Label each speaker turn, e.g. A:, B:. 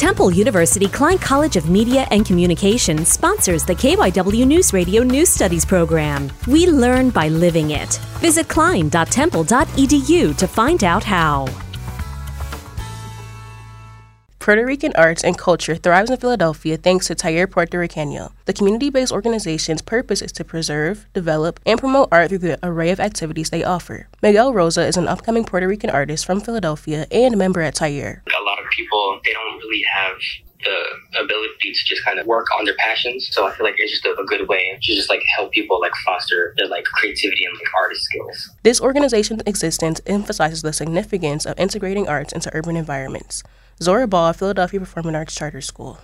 A: Temple University Klein College of Media and Communication sponsors the KYW Newsradio News Studies program. We learn by living it. Visit klein.temple.edu to find out how.
B: Puerto Rican arts and culture thrives in Philadelphia thanks to Taller Puertorriqueño. The community based organization's purpose is to preserve, develop, and promote art through the array of activities they offer. Miguel Rosa is an upcoming Puerto Rican artist from Philadelphia and a member at Taller.
C: They don't really have the ability to just kind of work on their passions. So I feel like it's just a, a, good way to just like help people like foster their like creativity and like artist skills.
B: This organization's existence emphasizes the significance of integrating arts into urban environments. Zora Ball, Philadelphia Performing Arts Charter School.